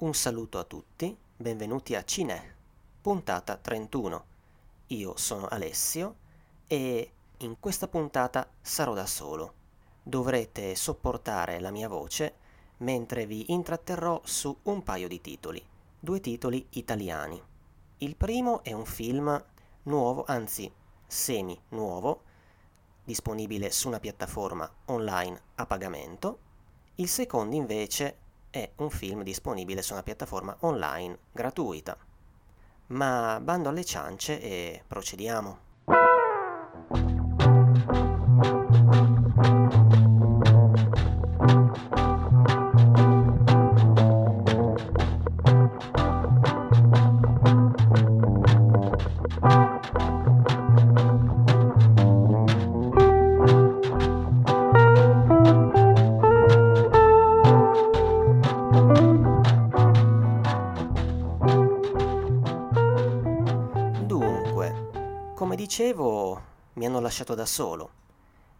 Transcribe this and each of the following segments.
Un saluto a tutti, benvenuti a Cine, puntata 31. Io sono Alessio e in questa puntata sarò da solo. Dovrete sopportare la mia voce mentre vi intratterrò su un paio di titoli, due titoli italiani. Il primo è un film nuovo, anzi semi nuovo, disponibile su una piattaforma online a pagamento. Il secondo invece è un film disponibile su una piattaforma online gratuita. Ma bando alle ciance e procediamo. Mi hanno lasciato da solo.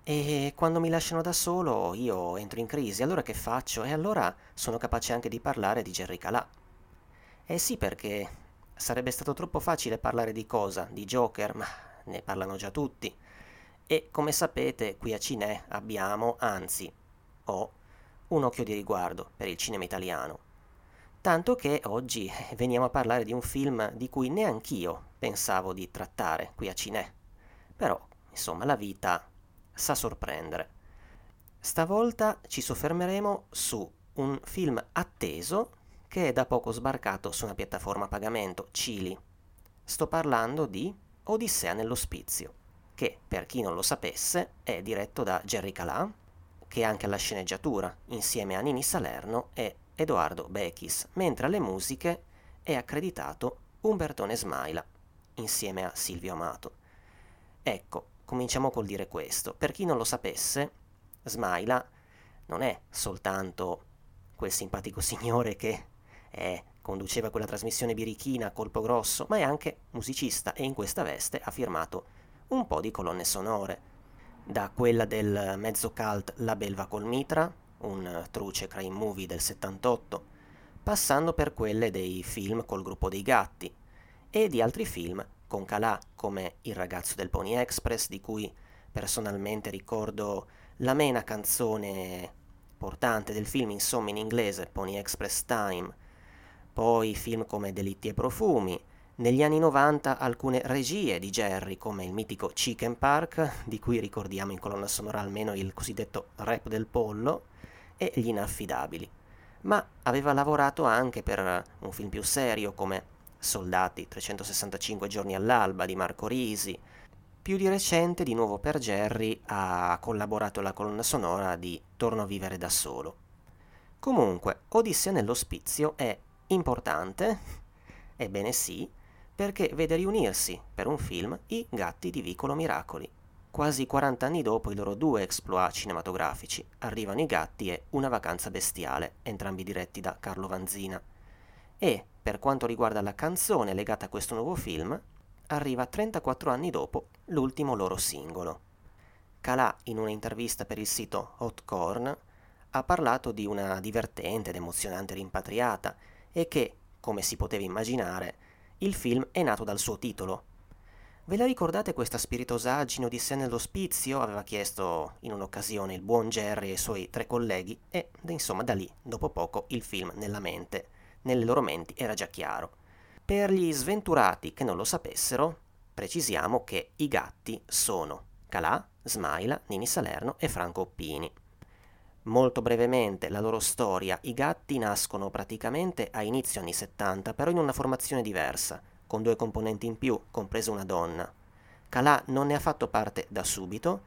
E quando mi lasciano da solo io entro in crisi, allora che faccio? E allora sono capace anche di parlare di Jerry Calà. Eh sì, perché sarebbe stato troppo facile parlare di cosa? Di Joker, ma ne parlano già tutti. E come sapete, qui a Cinè abbiamo, anzi, ho un occhio di riguardo per il cinema italiano. Tanto che oggi veniamo a parlare di un film di cui neanch'io pensavo di trattare qui a Cinè. Però, insomma, la vita sa sorprendere. Stavolta ci soffermeremo su un film atteso che è da poco sbarcato su una piattaforma a pagamento, Cili. Sto parlando di Odissea nell'ospizio, che per chi non lo sapesse è diretto da Jerry Calà, che è anche alla sceneggiatura, insieme a Nini Salerno e Edoardo Bechis, mentre alle musiche è accreditato Umbertone Smaila, insieme a Silvio Amato. Ecco, cominciamo col dire questo. Per chi non lo sapesse, Smaila non è soltanto quel simpatico signore che è, conduceva quella trasmissione birichina a colpo grosso, ma è anche musicista e in questa veste ha firmato un po' di colonne sonore, da quella del mezzo cult La Belva col Mitra, un truce crime movie del 78, passando per quelle dei film col gruppo dei gatti e di altri film con Calà come Il ragazzo del Pony Express, di cui personalmente ricordo la mena canzone portante del film, insomma in inglese, Pony Express Time, poi film come Delitti e Profumi, negli anni 90 alcune regie di Jerry come il mitico Chicken Park, di cui ricordiamo in colonna sonora almeno il cosiddetto rap del pollo, e Gli inaffidabili. Ma aveva lavorato anche per un film più serio come Soldati 365 giorni all'alba di Marco Risi. Più di recente, di nuovo per Jerry, ha collaborato alla colonna sonora di Torno a vivere da solo. Comunque, Odissea nell'ospizio è importante, ebbene sì, perché vede riunirsi per un film i gatti di Vicolo Miracoli. Quasi 40 anni dopo i loro due exploit cinematografici, arrivano i gatti e Una vacanza bestiale, entrambi diretti da Carlo Vanzina. E, per quanto riguarda la canzone legata a questo nuovo film, arriva 34 anni dopo l'ultimo loro singolo. Calà, in un'intervista per il sito Hot Corn, ha parlato di una divertente ed emozionante rimpatriata e che, come si poteva immaginare, il film è nato dal suo titolo, Ve la ricordate questa spiritosaggine Odissea nell'ospizio? aveva chiesto in un'occasione il buon Jerry e i suoi tre colleghi e, insomma, da lì, dopo poco, il film nella mente, nelle loro menti era già chiaro. Per gli sventurati che non lo sapessero, precisiamo che i gatti sono Calà, Smaila, Nini Salerno e Franco Oppini. Molto brevemente la loro storia, i gatti nascono praticamente a inizio anni 70, però in una formazione diversa, con due componenti in più, compresa una donna. Calà non ne ha fatto parte da subito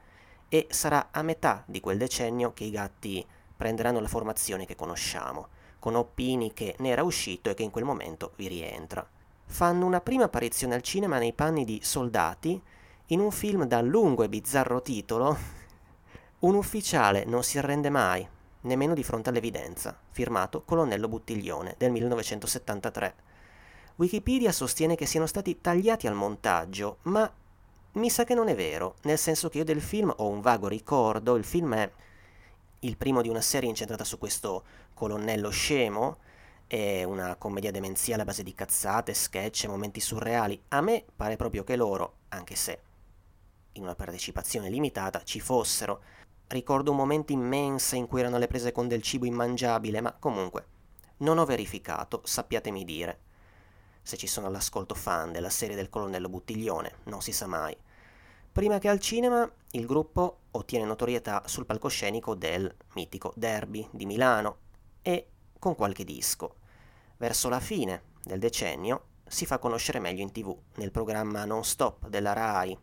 e sarà a metà di quel decennio che i gatti prenderanno la formazione che conosciamo, con Oppini che ne era uscito e che in quel momento vi rientra. Fanno una prima apparizione al cinema nei panni di soldati in un film dal lungo e bizzarro titolo Un ufficiale non si arrende mai, nemmeno di fronte all'evidenza, firmato Colonnello Buttiglione del 1973 Wikipedia sostiene che siano stati tagliati al montaggio, ma mi sa che non è vero, nel senso che io del film ho un vago ricordo, il film è il primo di una serie incentrata su questo colonnello scemo è una commedia demenziale a base di cazzate, sketch e momenti surreali. A me pare proprio che loro, anche se in una partecipazione limitata, ci fossero. Ricordo un momento immenso in cui erano alle prese con del cibo immangiabile, ma comunque non ho verificato, sappiatemi dire. Se ci sono all'ascolto fan della serie del colonnello Buttiglione, non si sa mai. Prima che al cinema, il gruppo ottiene notorietà sul palcoscenico del mitico Derby di Milano e con qualche disco. Verso la fine del decennio si fa conoscere meglio in tv, nel programma Non Stop della RAI,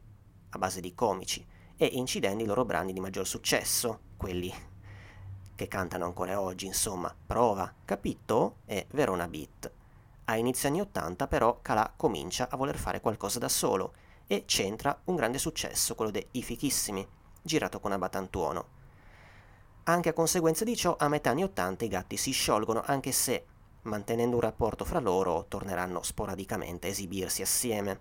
a base di comici, e incidendo i loro brani di maggior successo, quelli che cantano ancora oggi, insomma, Prova, Capito e Verona Beat. A inizio anni 80 però Calà comincia a voler fare qualcosa da solo e centra un grande successo, quello dei I Fichissimi, girato con Abatantuono. Anche a conseguenza di ciò, a metà anni 80 i gatti si sciolgono, anche se, mantenendo un rapporto fra loro, torneranno sporadicamente a esibirsi assieme.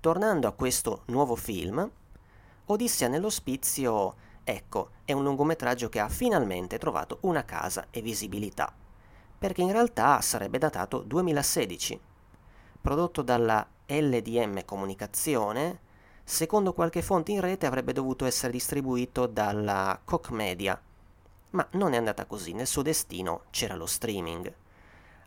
Tornando a questo nuovo film, Odissea nell'ospizio, ecco, è un lungometraggio che ha finalmente trovato una casa e visibilità, perché in realtà sarebbe datato 2016. Prodotto dalla LDM Comunicazione, secondo qualche fonte in rete avrebbe dovuto essere distribuito dalla Koch Media, ma non è andata così, nel suo destino c'era lo streaming.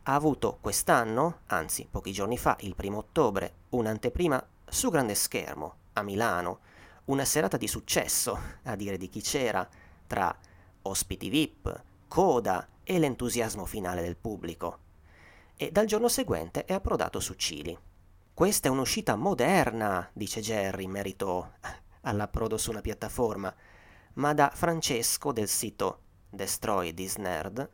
Ha avuto quest'anno, anzi pochi giorni fa, il primo ottobre, un'anteprima su grande schermo, a Milano, una serata di successo, a dire di chi c'era, tra ospiti VIP, coda e l'entusiasmo finale del pubblico. E dal giorno seguente è approdato su Cili. Questa è un'uscita moderna, dice Jerry in merito all'approdo su una piattaforma, ma da Francesco del sito Destroy This Nerd,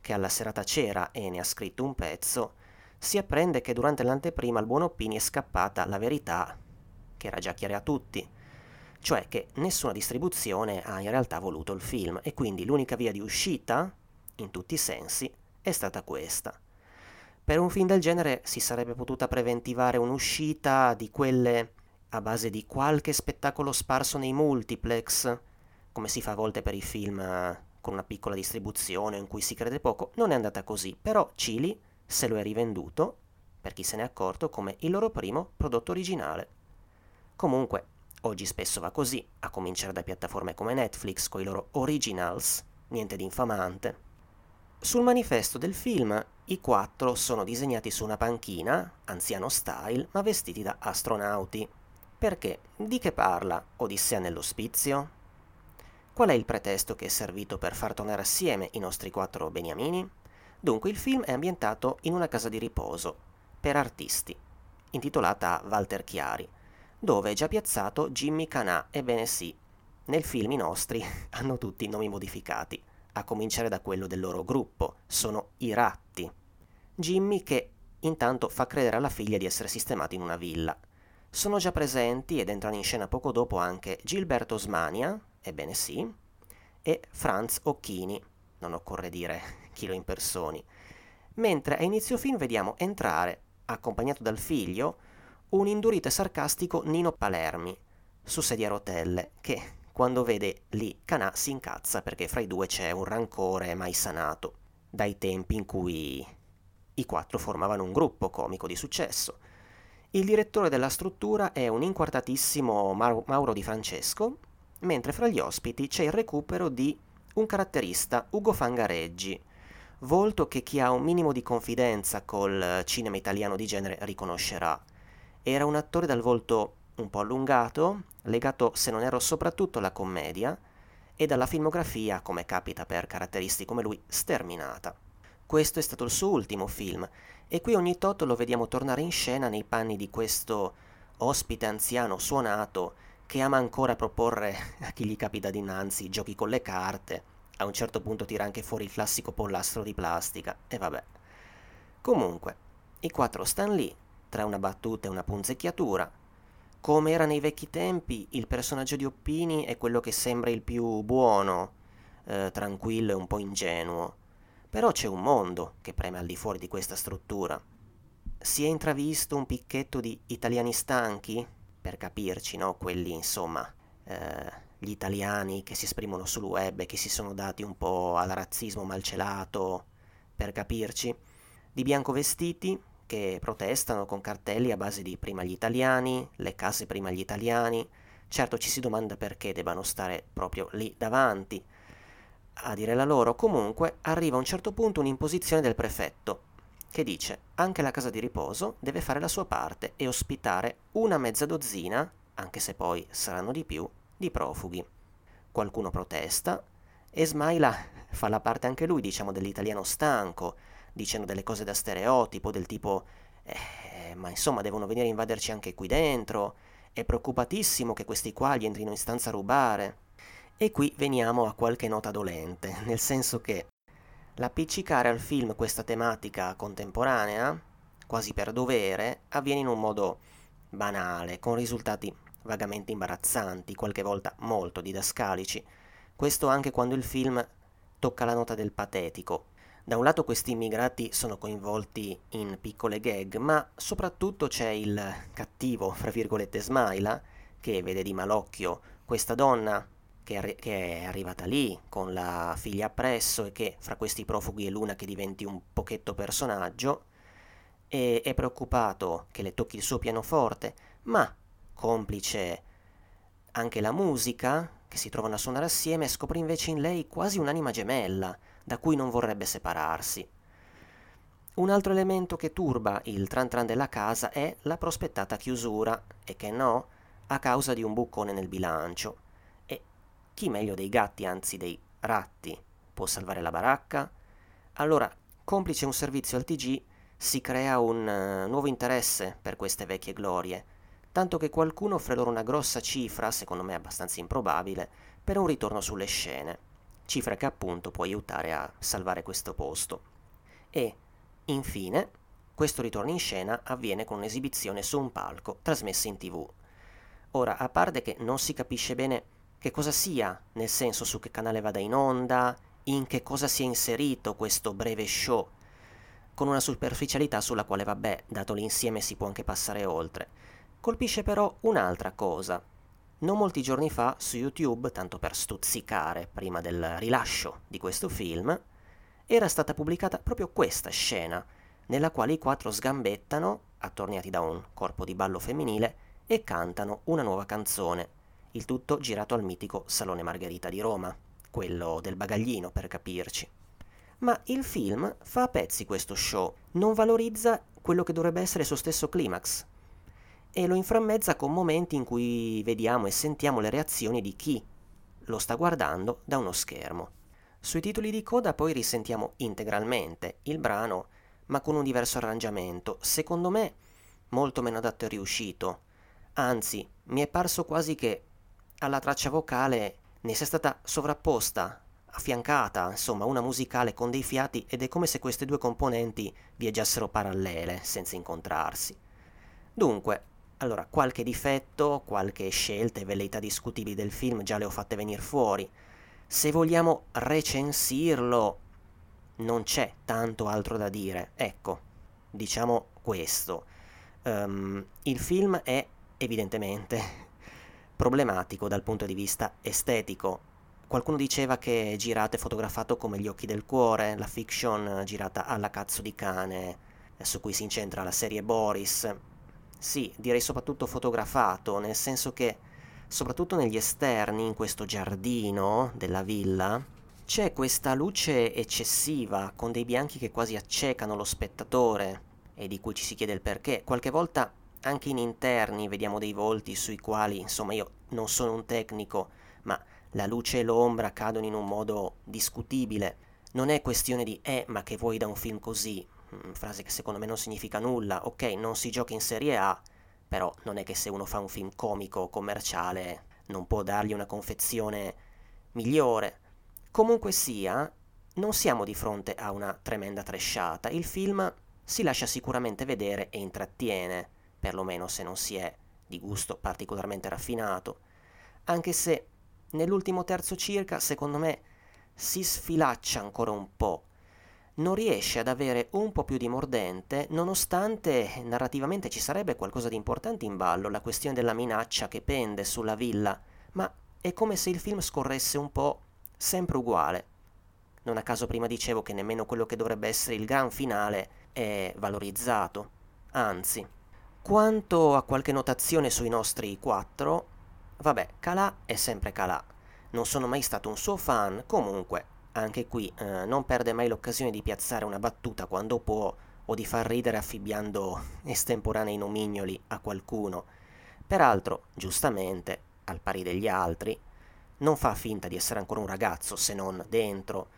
che alla serata c'era e ne ha scritto un pezzo, si apprende che durante l'anteprima al buon Oppini è scappata la verità, che era già chiara a tutti, cioè che nessuna distribuzione ha in realtà voluto il film e quindi l'unica via di uscita, in tutti i sensi, è stata questa. Per un film del genere si sarebbe potuta preventivare un'uscita di quelle a base di qualche spettacolo sparso nei multiplex, come si fa a volte per i film eh, con una piccola distribuzione in cui si crede poco, non è andata così, però Chili se lo è rivenduto, per chi se n'è accorto, come il loro primo prodotto originale. Comunque, oggi spesso va così, a cominciare da piattaforme come Netflix con i loro originals, niente di infamante. Sul manifesto del film i quattro sono disegnati su una panchina, anziano style, ma vestiti da astronauti. Perché? Di che parla Odissea nell'ospizio? Qual è il pretesto che è servito per far tornare assieme i nostri quattro beniamini? Dunque il film è ambientato in una casa di riposo, per artisti, intitolata Walter Chiari, dove è già piazzato Jimmy Canà, ebbene sì, nel film i nostri hanno tutti nomi modificati, a cominciare da quello del loro gruppo, sono i Ratti. Jimmy che intanto fa credere alla figlia di essere sistemato in una villa. Sono già presenti ed entrano in scena poco dopo anche Gilberto Smania, ebbene sì, e Franz Occhini, non occorre dire chi lo impersoni, mentre a inizio film vediamo entrare, accompagnato dal figlio, un indurito e sarcastico Nino Palermi, su sedia a rotelle, che quando vede lì Canà si incazza perché fra i due c'è un rancore mai sanato, dai tempi in cui i quattro formavano un gruppo comico di successo. Il direttore della struttura è un inquartatissimo Mauro Di Francesco, mentre fra gli ospiti c'è il recupero di un caratterista, Ugo Fangareggi, volto che chi ha un minimo di confidenza col cinema italiano di genere riconoscerà. Era un attore dal volto un po' allungato, legato se non erro soprattutto alla commedia, e dalla filmografia, come capita per caratteristi come lui, sterminata. Questo è stato il suo ultimo film, e qui ogni tot lo vediamo tornare in scena nei panni di questo ospite anziano suonato che ama ancora proporre a chi gli capita dinanzi giochi con le carte. A un certo punto tira anche fuori il classico pollastro di plastica, e vabbè. Comunque, i quattro stanno lì, tra una battuta e una punzecchiatura. Come era nei vecchi tempi, il personaggio di Oppini è quello che sembra il più buono, eh, tranquillo e un po' ingenuo. Però c'è un mondo che preme al di fuori di questa struttura. Si è intravisto un picchetto di italiani stanchi, per capirci, no? Quelli, insomma, eh, gli italiani che si esprimono sul web e che si sono dati un po' al razzismo malcelato, per capirci. di bianco vestiti che protestano con cartelli a base di prima gli italiani, le case prima gli italiani. Certo ci si domanda perché debbano stare proprio lì davanti. A dire la loro, comunque, arriva a un certo punto un'imposizione del prefetto che dice anche la casa di riposo deve fare la sua parte e ospitare una mezza dozzina, anche se poi saranno di più, di profughi. Qualcuno protesta e Smaila fa la parte anche lui, diciamo, dell'italiano stanco, dicendo delle cose da stereotipo, del tipo eh, ma insomma devono venire a invaderci anche qui dentro, è preoccupatissimo che questi qua gli entrino in stanza a rubare. E qui veniamo a qualche nota dolente, nel senso che l'appiccicare al film questa tematica contemporanea, quasi per dovere, avviene in un modo banale, con risultati vagamente imbarazzanti, qualche volta molto didascalici. Questo anche quando il film tocca la nota del patetico, da un lato questi immigrati sono coinvolti in piccole gag, ma soprattutto c'è il cattivo, fra virgolette, Smaila, che vede di malocchio questa donna che, arri- che, è arrivata lì con la figlia appresso e che fra questi profughi è l'una che diventi un pochetto personaggio, e è preoccupato che le tocchi il suo pianoforte, ma complice anche la musica, che si trovano a suonare assieme, scopre invece in lei quasi un'anima gemella, da cui non vorrebbe separarsi. Un altro elemento che turba il tran tran della casa è la prospettata chiusura, e che no, a causa di un bucone nel bilancio. E chi meglio dei gatti, anzi dei ratti, può salvare la baracca? Allora, complice un servizio al TG, si crea un uh, nuovo interesse per queste vecchie glorie, tanto che qualcuno offre loro una grossa cifra, secondo me abbastanza improbabile, per un ritorno sulle scene cifra che appunto può aiutare a salvare questo posto. E, infine, questo ritorno in scena avviene con un'esibizione su un palco, trasmessa in tv. Ora, a parte che non si capisce bene che cosa sia, nel senso su che canale vada in onda, in che cosa sia inserito questo breve show, con una superficialità sulla quale, vabbè, dato l'insieme si può anche passare oltre. Colpisce però un'altra cosa, non molti giorni fa su YouTube, tanto per stuzzicare prima del rilascio di questo film, era stata pubblicata proprio questa scena, nella quale i quattro sgambettano, attorniati da un corpo di ballo femminile, e cantano una nuova canzone, il tutto girato al mitico Salone Margherita di Roma, quello del bagaglino per capirci. Ma il film fa a pezzi questo show, non valorizza quello che dovrebbe essere il suo stesso climax, e lo inframmezza con momenti in cui vediamo e sentiamo le reazioni di chi lo sta guardando da uno schermo. Sui titoli di coda poi risentiamo integralmente il brano, ma con un diverso arrangiamento, secondo me molto meno adatto e riuscito. Anzi, mi è parso quasi che alla traccia vocale ne sia stata sovrapposta, affiancata, insomma, una musicale con dei fiati ed è come se queste due componenti viaggiassero parallele, senza incontrarsi. Dunque, allora, qualche difetto, qualche scelta e velleità discutibili del film già le ho fatte venire fuori. Se vogliamo recensirlo, non c'è tanto altro da dire. Ecco, diciamo questo. Um, il film è evidentemente problematico dal punto di vista estetico. Qualcuno diceva che è girato e fotografato come gli occhi del cuore, la fiction girata alla cazzo di cane, su cui si incentra la serie Boris sì, direi soprattutto fotografato, nel senso che soprattutto negli esterni, in questo giardino della villa, c'è questa luce eccessiva, con dei bianchi che quasi accecano lo spettatore, e di cui ci si chiede il perché. Qualche volta anche in interni vediamo dei volti sui quali, insomma, io non sono un tecnico, ma la luce e l'ombra cadono in un modo discutibile. Non è questione di eh, ma che vuoi da un film così? Mm, frase che secondo me non significa nulla, ok, non si gioca in Serie A, però non è che se uno fa un film comico o commerciale non può dargli una confezione migliore. Comunque sia, non siamo di fronte a una tremenda tresciata, il film si lascia sicuramente vedere e intrattiene, perlomeno se non si è di gusto particolarmente raffinato, anche se nell'ultimo terzo circa, secondo me, si sfilaccia ancora un po' non riesce ad avere un po' più di mordente, nonostante narrativamente ci sarebbe qualcosa di importante in ballo, la questione della minaccia che pende sulla villa, ma è come se il film scorresse un po' sempre uguale. Non a caso prima dicevo che nemmeno quello che dovrebbe essere il gran finale è valorizzato, anzi. Quanto a qualche notazione sui nostri quattro, vabbè, Calà è sempre Calà. Non sono mai stato un suo fan, comunque, anche qui eh, non perde mai l'occasione di piazzare una battuta quando può o di far ridere affibbiando estemporanei nomignoli a qualcuno. Peraltro, giustamente, al pari degli altri, non fa finta di essere ancora un ragazzo se non dentro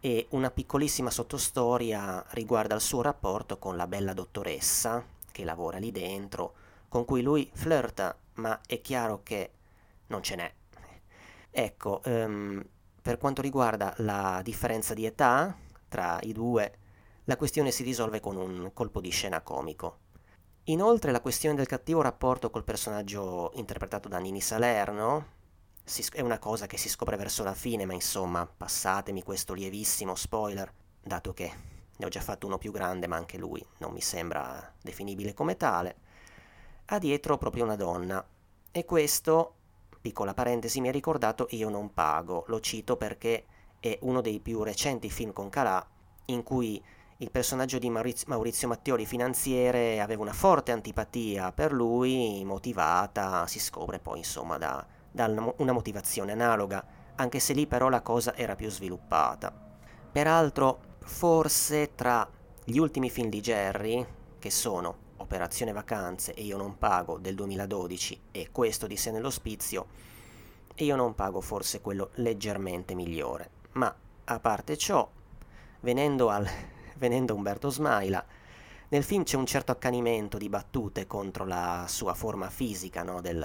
e una piccolissima sottostoria riguarda il suo rapporto con la bella dottoressa che lavora lì dentro, con cui lui flirta, ma è chiaro che non ce n'è. Ecco, um, per quanto riguarda la differenza di età tra i due, la questione si risolve con un colpo di scena comico. Inoltre la questione del cattivo rapporto col personaggio interpretato da Nini Salerno è una cosa che si scopre verso la fine, ma insomma, passatemi questo lievissimo spoiler, dato che ne ho già fatto uno più grande, ma anche lui non mi sembra definibile come tale. Ha dietro proprio una donna. E questo, piccola parentesi, mi ha ricordato Io non pago. Lo cito perché è uno dei più recenti film con Calà in cui il personaggio di Maurizio, Mattioli, finanziere, aveva una forte antipatia per lui, motivata, si scopre poi insomma da, da una motivazione analoga, anche se lì però la cosa era più sviluppata. Peraltro, forse tra gli ultimi film di Jerry, che sono Operazione Vacanze e Io non pago del 2012 e questo di sé nell'ospizio, io non pago forse quello leggermente migliore. Ma a parte ciò, venendo al venendo Umberto Smaila, nel film c'è un certo accanimento di battute contro la sua forma fisica no, del,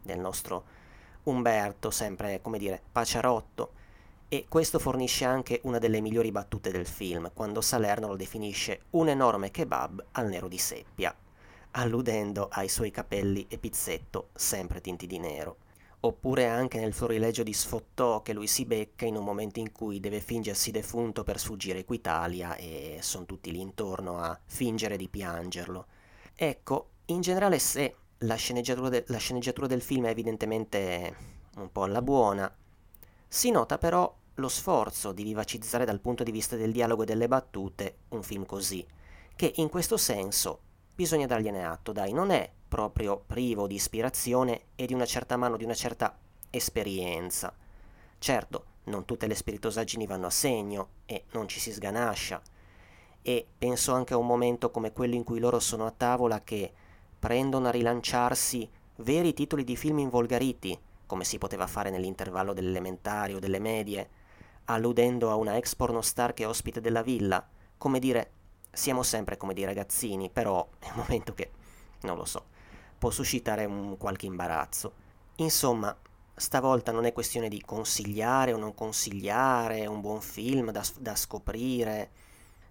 del nostro Umberto, sempre come dire paciarotto, e questo fornisce anche una delle migliori battute del film, quando Salerno lo definisce un enorme kebab al nero di seppia, alludendo ai suoi capelli e pizzetto sempre tinti di nero oppure anche nel florilegio di sfottò che lui si becca in un momento in cui deve fingersi defunto per sfuggire Equitalia e sono tutti lì intorno a fingere di piangerlo. Ecco, in generale se la sceneggiatura, de- la sceneggiatura del film è evidentemente un po' alla buona, si nota però lo sforzo di vivacizzare dal punto di vista del dialogo e delle battute un film così, che in questo senso bisogna dargliene atto, dai, non è proprio privo di ispirazione e di una certa mano, di una certa esperienza. Certo, non tutte le spiritosaggini vanno a segno e non ci si sganascia. E penso anche a un momento come quello in cui loro sono a tavola che prendono a rilanciarsi veri titoli di film involgariti, come si poteva fare nell'intervallo dell'elementare o delle medie, alludendo a una ex pornostar che è ospite della villa, come dire, siamo sempre come dei ragazzini, però è un momento che, non lo so, può suscitare un qualche imbarazzo. Insomma, stavolta non è questione di consigliare o non consigliare un buon film da, da scoprire.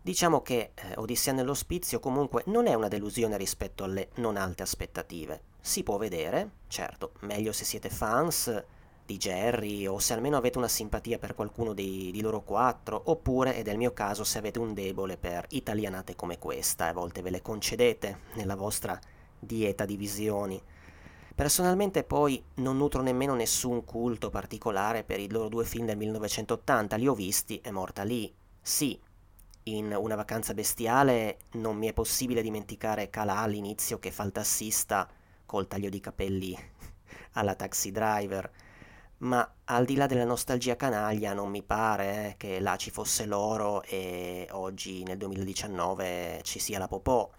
Diciamo che eh, Odissea nell'ospizio comunque non è una delusione rispetto alle non alte aspettative. Si può vedere, certo, meglio se siete fans di Jerry o se almeno avete una simpatia per qualcuno dei, di loro quattro, oppure, ed è il mio caso, se avete un debole per italianate come questa e a volte ve le concedete nella vostra dieta di visioni. Personalmente poi non nutro nemmeno nessun culto particolare per i loro due film del 1980, li ho visti, è morta lì. Sì, in Una vacanza bestiale non mi è possibile dimenticare Calà all'inizio che fa il tassista col taglio di capelli alla taxi driver, ma al di là della nostalgia canaglia non mi pare eh, che là ci fosse l'oro e oggi nel 2019 ci sia la popò.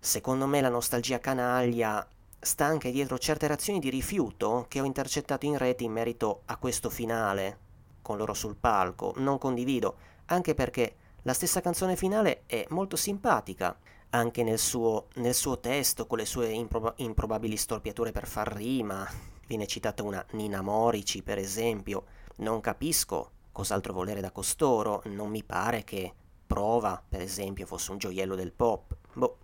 Secondo me la nostalgia canaglia sta anche dietro certe reazioni di rifiuto che ho intercettato in rete in merito a questo finale, con loro sul palco. Non condivido, anche perché la stessa canzone finale è molto simpatica, anche nel suo, nel suo testo, con le sue improb- improbabili storpiature per far rima. Viene citata una Nina Morici, per esempio. Non capisco cos'altro volere da costoro, non mi pare che Prova, per esempio, fosse un gioiello del pop. Boh,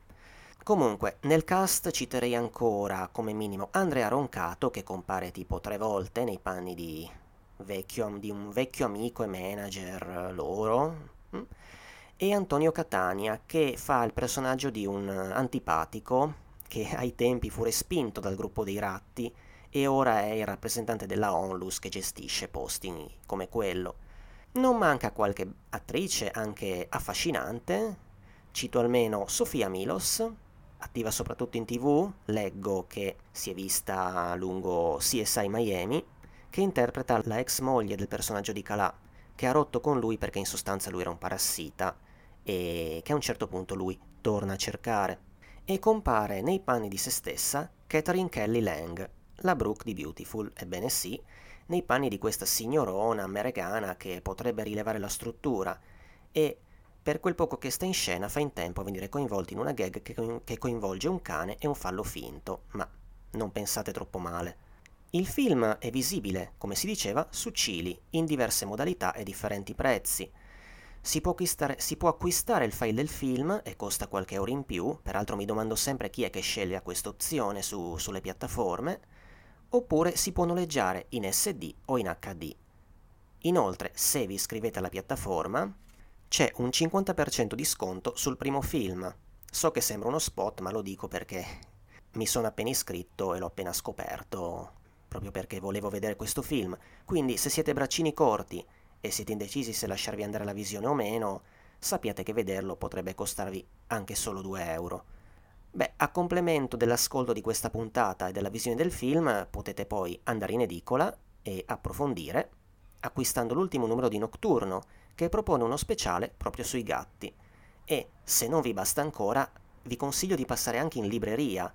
Comunque, nel cast citerei ancora come minimo Andrea Roncato, che compare tipo tre volte nei panni di, vecchio, di un vecchio amico e manager loro, mm, e Antonio Catania, che fa il personaggio di un antipatico che ai tempi fu respinto dal gruppo dei ratti e ora è il rappresentante della Onlus che gestisce posti come quello. Non manca qualche attrice anche affascinante, cito almeno Sofia Milos, attiva soprattutto in tv, leggo che si è vista lungo CSI Miami, che interpreta la ex moglie del personaggio di Calà, che ha rotto con lui perché in sostanza lui era un parassita e che a un certo punto lui torna a cercare. E compare nei panni di se stessa Catherine Kelly Lang, la Brooke di Beautiful, ebbene sì, nei panni di questa signorona americana che potrebbe rilevare la struttura e per quel poco che sta in scena fa in tempo a venire coinvolti in una gag che, che coinvolge un cane e un fallo finto, ma non pensate troppo male. Il film è visibile, come si diceva, su Cili, in diverse modalità e differenti prezzi. Si può, si può, acquistare il file del film e costa qualche euro in più, peraltro mi domando sempre chi è che sceglie questa opzione su, sulle piattaforme, oppure si può noleggiare in SD o in HD. Inoltre, se vi iscrivete alla piattaforma, c'è un 50% di sconto sul primo film. So che sembra uno spot, ma lo dico perché mi sono appena iscritto e l'ho appena scoperto, proprio perché volevo vedere questo film. Quindi se siete braccini corti e siete indecisi se lasciarvi andare alla visione o meno, sappiate che vederlo potrebbe costarvi anche solo 2 euro. Beh, a complemento dell'ascolto di questa puntata e della visione del film, potete poi andare in edicola e approfondire acquistando l'ultimo numero di Nocturno, che propone uno speciale proprio sui gatti. E, se non vi basta ancora, vi consiglio di passare anche in libreria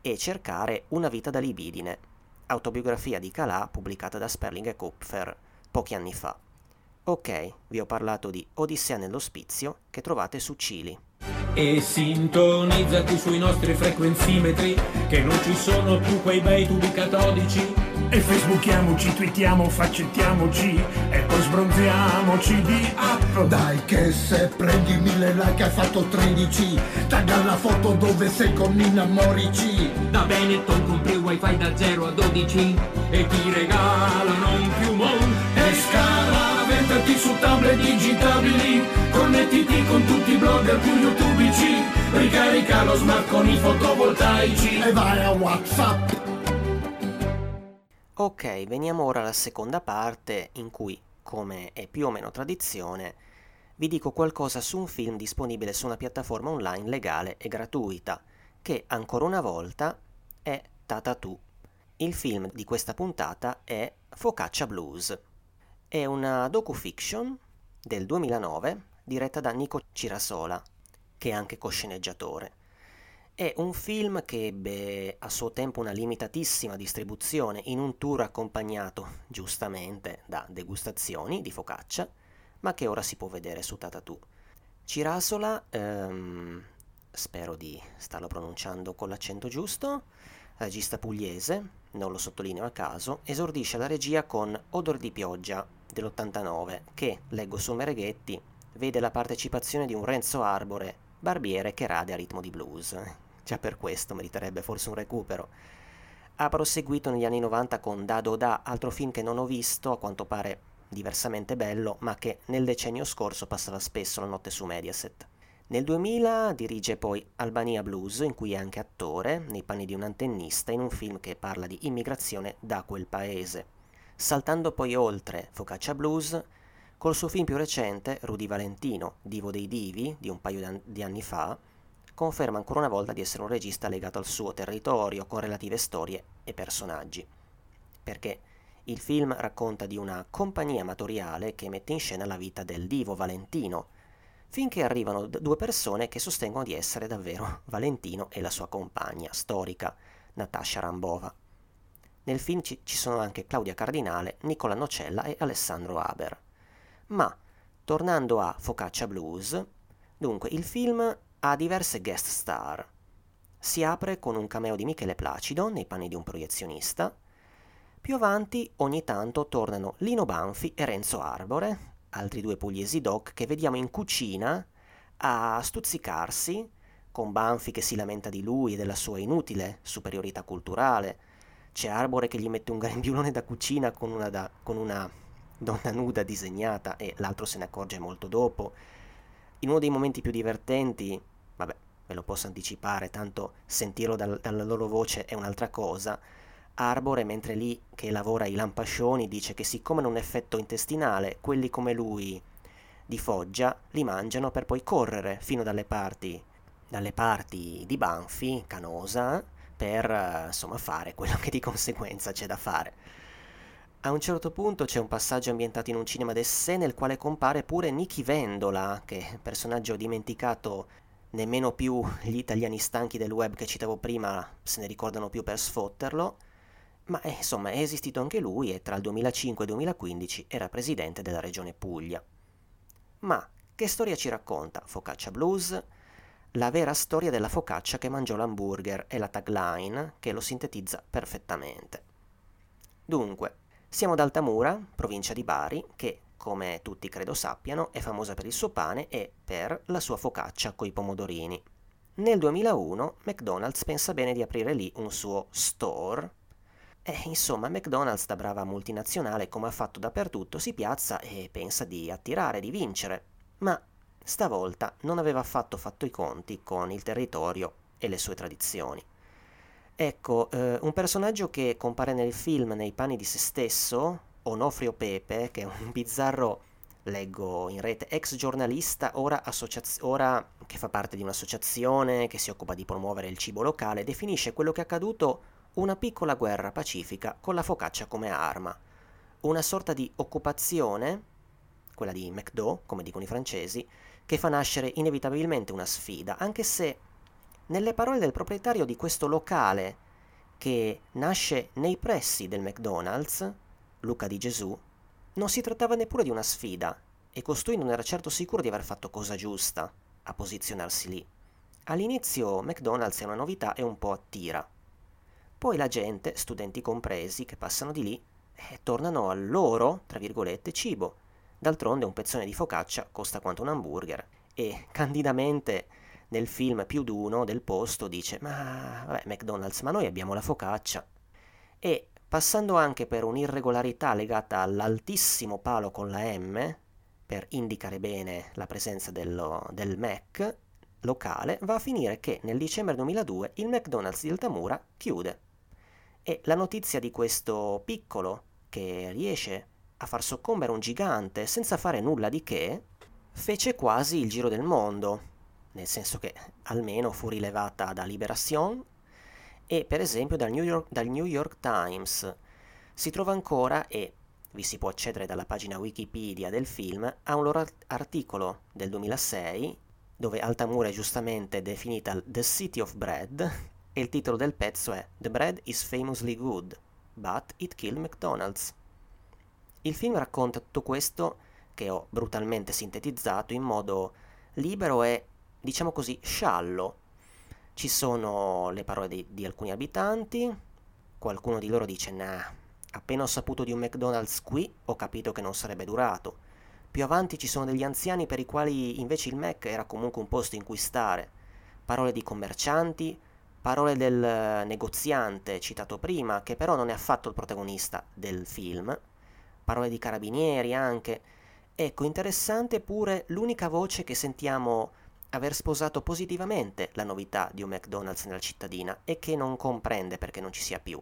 e cercare Una vita da libidine, autobiografia di Calà pubblicata da Sperling e Kupfer pochi anni fa. Ok, vi ho parlato di Odissea nell'ospizio che trovate su Cili. E sintonizzati sui nostri frequenzimetri, che non ci sono più quei bei tubi catodici. E facebookiamoci, twittiamo, faccettiamoci E poi sbronziamoci di app Dai che se prendi mille like hai fatto 13 Tagga la foto dove sei con Nina Morici. Da Benetton compri wifi da 0 a 12 E ti regalano un piumon. E scala, vendati su tablet digitabili Connettiti con tutti i blogger più youtubici Ricarica lo smart con i fotovoltaici E vai a Whatsapp Ok, veniamo ora alla seconda parte in cui, come è più o meno tradizione, vi dico qualcosa su un film disponibile su una piattaforma online legale e gratuita, che ancora una volta è Tatatu. Il film di questa puntata è Focaccia Blues. È una docu-fiction del 2009 diretta da Nico Cirasola, che è anche cosceneggiatore. È un film che ebbe a suo tempo una limitatissima distribuzione in un tour accompagnato, giustamente, da degustazioni di focaccia, ma che ora si può vedere su Tatatù. Cirasola, ehm, spero di starlo pronunciando con l'accento giusto, regista pugliese, non lo sottolineo a caso, esordisce la regia con Odor di pioggia dell'89, che, leggo su Mereghetti, vede la partecipazione di un Renzo Arbore, barbiere che rade a ritmo di blues. Già per questo meriterebbe forse un recupero. Ha proseguito negli anni 90 con Dado Da, altro film che non ho visto, a quanto pare diversamente bello, ma che nel decennio scorso passava spesso la notte su Mediaset. Nel 2000 dirige poi Albania Blues, in cui è anche attore, nei panni di un antennista, in un film che parla di immigrazione da quel paese. Saltando poi oltre Focaccia Blues, col suo film più recente, Rudy Valentino, Divo dei Divi, di un paio di anni fa, conferma ancora una volta di essere un regista legato al suo territorio, con relative storie e personaggi. Perché il film racconta di una compagnia amatoriale che mette in scena la vita del divo Valentino, finché arrivano due persone che sostengono di essere davvero Valentino e la sua compagna storica, Natasha Rambova. Nel film ci, ci sono anche Claudia Cardinale, Nicola Nocella e Alessandro Haber. Ma, tornando a Focaccia Blues, dunque il film ha diverse guest star. Si apre con un cameo di Michele Placido nei panni di un proiezionista. Più avanti ogni tanto tornano Lino Banfi e Renzo Arbore, altri due pugliesi doc che vediamo in cucina a stuzzicarsi, con Banfi che si lamenta di lui e della sua inutile superiorità culturale. C'è Arbore che gli mette un grembiulone da cucina con una, da, con una donna nuda disegnata e l'altro se ne accorge molto dopo. In uno dei momenti più divertenti vabbè, ve lo posso anticipare, tanto sentirlo dal, dalla loro voce è un'altra cosa. Arbore, mentre lì che lavora i lampascioni, dice che siccome hanno un effetto intestinale, quelli come lui di Foggia li mangiano per poi correre fino dalle parti, dalle parti di Banfi, Canosa, per eh, insomma fare quello che di conseguenza c'è da fare. A un certo punto c'è un passaggio ambientato in un cinema d'essè nel quale compare pure Nicky Vendola, che è personaggio dimenticato nemmeno più gli italiani stanchi del web che citavo prima se ne ricordano più per sfotterlo, ma eh, insomma è esistito anche lui e tra il 2005 e il 2015 era presidente della regione Puglia. Ma che storia ci racconta Focaccia Blues? La vera storia della focaccia che mangiò l'hamburger e la tagline che lo sintetizza perfettamente. Dunque, siamo ad Altamura, provincia di Bari, che, come tutti credo sappiano, è famosa per il suo pane e per la sua focaccia coi pomodorini. Nel 2001 McDonald's pensa bene di aprire lì un suo store. E insomma, McDonald's, da brava multinazionale come ha fatto dappertutto, si piazza e pensa di attirare, di vincere. Ma stavolta non aveva affatto fatto i conti con il territorio e le sue tradizioni. Ecco, eh, un personaggio che compare nel film nei panni di se stesso, Onofrio Pepe, che è un bizzarro, leggo in rete, ex giornalista, ora, associaz- ora che fa parte di un'associazione che si occupa di promuovere il cibo locale, definisce quello che è accaduto una piccola guerra pacifica con la focaccia come arma. Una sorta di occupazione, quella di McDo, come dicono i francesi, che fa nascere inevitabilmente una sfida, anche se nelle parole del proprietario di questo locale che nasce nei pressi del McDonald's, Luca di Gesù, non si trattava neppure di una sfida e costui non era certo sicuro di aver fatto cosa giusta a posizionarsi lì. All'inizio McDonald's è una novità e un po' attira. Poi la gente, studenti compresi, che passano di lì, eh, tornano al loro, tra virgolette, cibo. D'altronde un pezzone di focaccia costa quanto un hamburger e, candidamente, nel film più d'uno del posto dice ma vabbè McDonald's ma noi abbiamo la focaccia e passando anche per un'irregolarità legata all'altissimo palo con la M per indicare bene la presenza dello, del Mac locale va a finire che nel dicembre 2002 il McDonald's di Altamura chiude. E la notizia di questo piccolo che riesce a far soccombere un gigante senza fare nulla di che fece quasi il giro del mondo nel senso che almeno fu rilevata da Liberation e per esempio dal New York, dal New York Times. Si trova ancora e vi si può accedere dalla pagina Wikipedia del film a un loro articolo del 2006 dove Altamura è giustamente definita The City of Bread e il titolo del pezzo è The Bread is famously good, but it killed McDonald's. Il film racconta tutto questo che ho brutalmente sintetizzato in modo libero e diciamo così, sciallo. Ci sono le parole di, di alcuni abitanti, qualcuno di loro dice, nah, appena ho saputo di un McDonald's qui, ho capito che non sarebbe durato. Più avanti ci sono degli anziani per i quali invece il Mac era comunque un posto in cui stare. Parole di commercianti, parole del negoziante citato prima, che però non è affatto il protagonista del film, parole di carabinieri anche. Ecco, interessante pure l'unica voce che sentiamo aver sposato positivamente la novità di un McDonald's nella cittadina e che non comprende perché non ci sia più.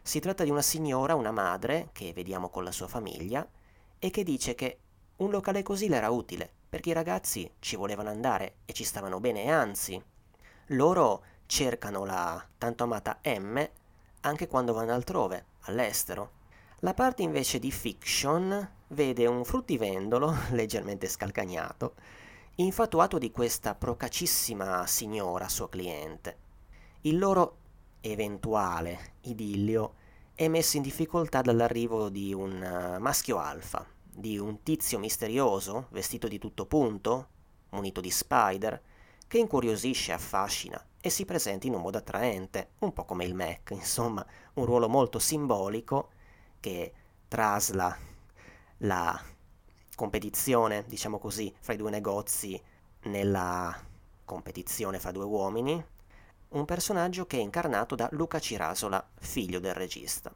Si tratta di una signora, una madre, che vediamo con la sua famiglia, e che dice che un locale così le era utile, perché i ragazzi ci volevano andare e ci stavano bene, anzi, loro cercano la tanto amata M anche quando vanno altrove, all'estero. La parte invece di fiction vede un fruttivendolo leggermente scalcagnato infatuato di questa procacissima signora suo cliente. Il loro eventuale idillio è messo in difficoltà dall'arrivo di un eh, maschio alfa, di un tizio misterioso, vestito di tutto punto, munito di spider, che incuriosisce, affascina e si presenta in un modo attraente, un po' come il Mac, insomma, un ruolo molto simbolico che trasla la competizione, diciamo così, fra i due negozi nella competizione fra due uomini, un personaggio che è incarnato da Luca Cirasola, figlio del regista.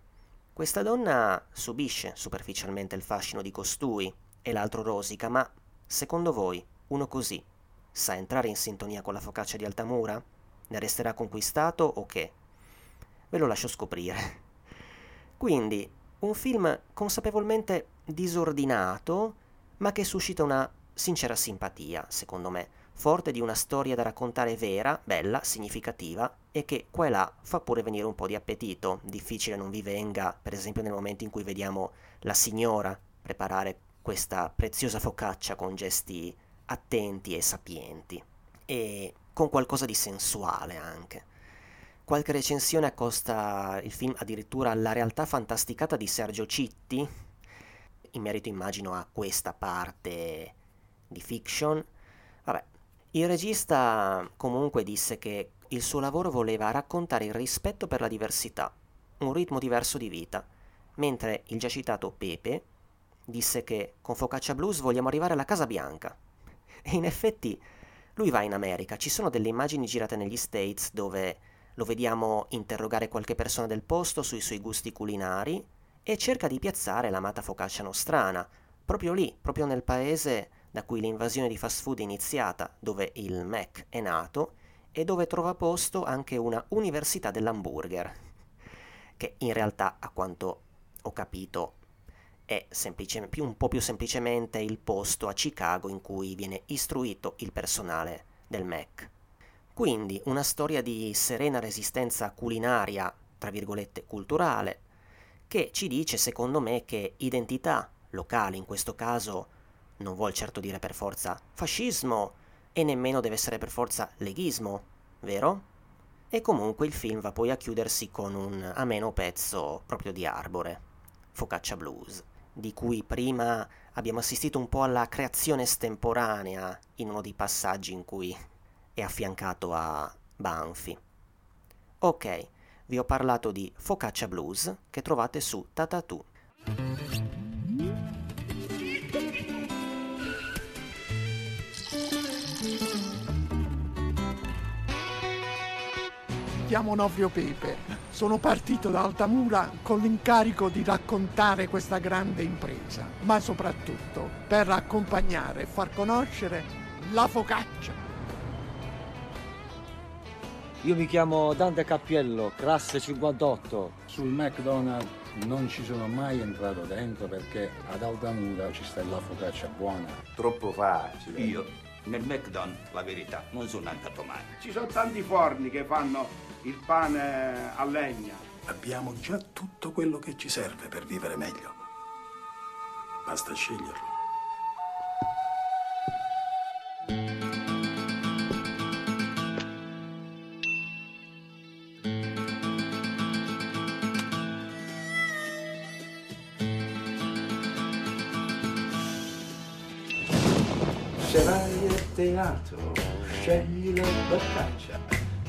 Questa donna subisce superficialmente il fascino di costui e l'altro rosica, ma secondo voi uno così sa entrare in sintonia con la focaccia di Altamura? Ne resterà conquistato o che? Ve lo lascio scoprire. Quindi, un film consapevolmente disordinato, ma che suscita una sincera simpatia, secondo me, forte di una storia da raccontare vera, bella, significativa e che qua e là fa pure venire un po' di appetito. Difficile non vi venga, per esempio nel momento in cui vediamo la signora preparare questa preziosa focaccia con gesti attenti e sapienti e con qualcosa di sensuale anche. Qualche recensione accosta il film addirittura alla realtà fantasticata di Sergio Citti, in merito immagino a questa parte di fiction. Vabbè, il regista comunque disse che il suo lavoro voleva raccontare il rispetto per la diversità, un ritmo diverso di vita, mentre il già citato Pepe disse che con Focaccia Blues vogliamo arrivare alla Casa Bianca. E in effetti lui va in America, ci sono delle immagini girate negli States dove lo vediamo interrogare qualche persona del posto sui suoi gusti culinari e cerca di piazzare l'amata focaccia nostrana, proprio lì, proprio nel paese da cui l'invasione di fast food è iniziata, dove il Mac è nato e dove trova posto anche una università dell'hamburger, che in realtà, a quanto ho capito, è semplice, più, un po' più semplicemente il posto a Chicago in cui viene istruito il personale del Mac. Quindi una storia di serena resistenza culinaria, tra virgolette culturale, che ci dice secondo me che identità locale in questo caso non vuol certo dire per forza fascismo e nemmeno deve essere per forza leghismo, vero? E comunque il film va poi a chiudersi con un ameno pezzo proprio di Arbore, Focaccia Blues, di cui prima abbiamo assistito un po' alla creazione estemporanea in uno dei passaggi in cui è affiancato a Banfi. Ok, vi ho parlato di Focaccia Blues che trovate su Tatatu. Mi chiamo Novio Pepe. Sono partito da Altamura con l'incarico di raccontare questa grande impresa, ma soprattutto per accompagnare e far conoscere la focaccia. Io mi chiamo Dante Cappiello, classe 58. Sul McDonald's non ci sono mai entrato dentro perché ad Altamura ci sta la focaccia buona. Troppo facile. Io nel McDonald's, la verità, non sono andato mai. Ci sono tanti forni che fanno il pane a legna. Abbiamo già tutto quello che ci serve per vivere meglio. Basta sceglierlo. Teatro, scegli la barcaccia.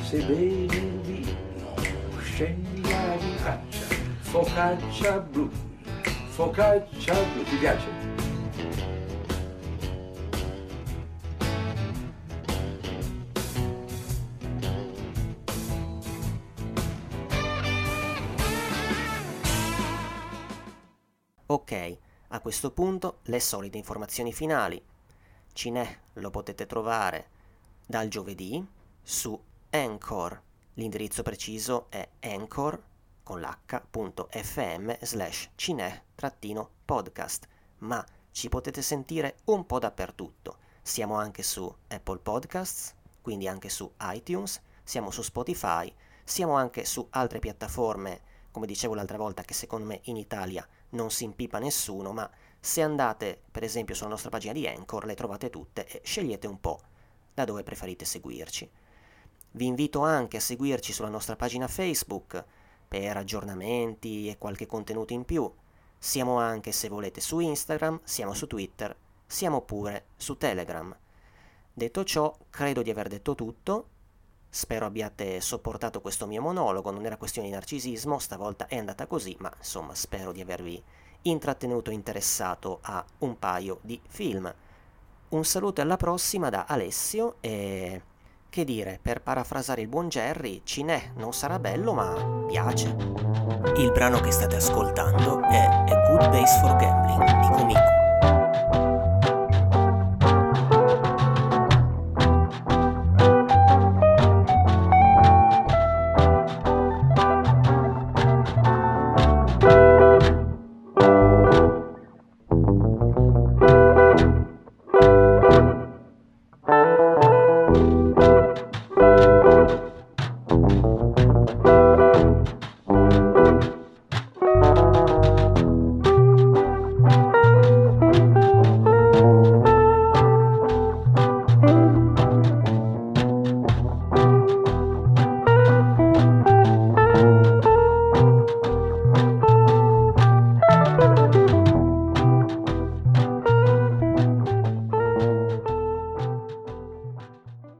Se bevi il vino, scegli la focaccia. Focaccia blu, focaccia blu. Ti piace? Ok, a questo punto le solite informazioni finali. Cinè lo potete trovare dal giovedì su Anchor. L'indirizzo preciso è anchor con l'h.fm slash cinè-podcast, ma ci potete sentire un po' dappertutto. Siamo anche su Apple Podcasts, quindi anche su iTunes, siamo su Spotify, siamo anche su altre piattaforme, come dicevo l'altra volta, che secondo me in Italia non si impipa nessuno, ma se andate per esempio sulla nostra pagina di Anchor le trovate tutte e scegliete un po' da dove preferite seguirci. Vi invito anche a seguirci sulla nostra pagina Facebook per aggiornamenti e qualche contenuto in più. Siamo anche, se volete, su Instagram, siamo su Twitter, siamo pure su Telegram. Detto ciò, credo di aver detto tutto. Spero abbiate sopportato questo mio monologo, non era questione di narcisismo, stavolta è andata così, ma insomma spero di avervi intrattenuto interessato a un paio di film. Un saluto alla prossima da Alessio e che dire, per parafrasare il buon Jerry, Cinè non sarà bello ma piace. Il brano che state ascoltando è A Good Base for Gambling di Kumiko.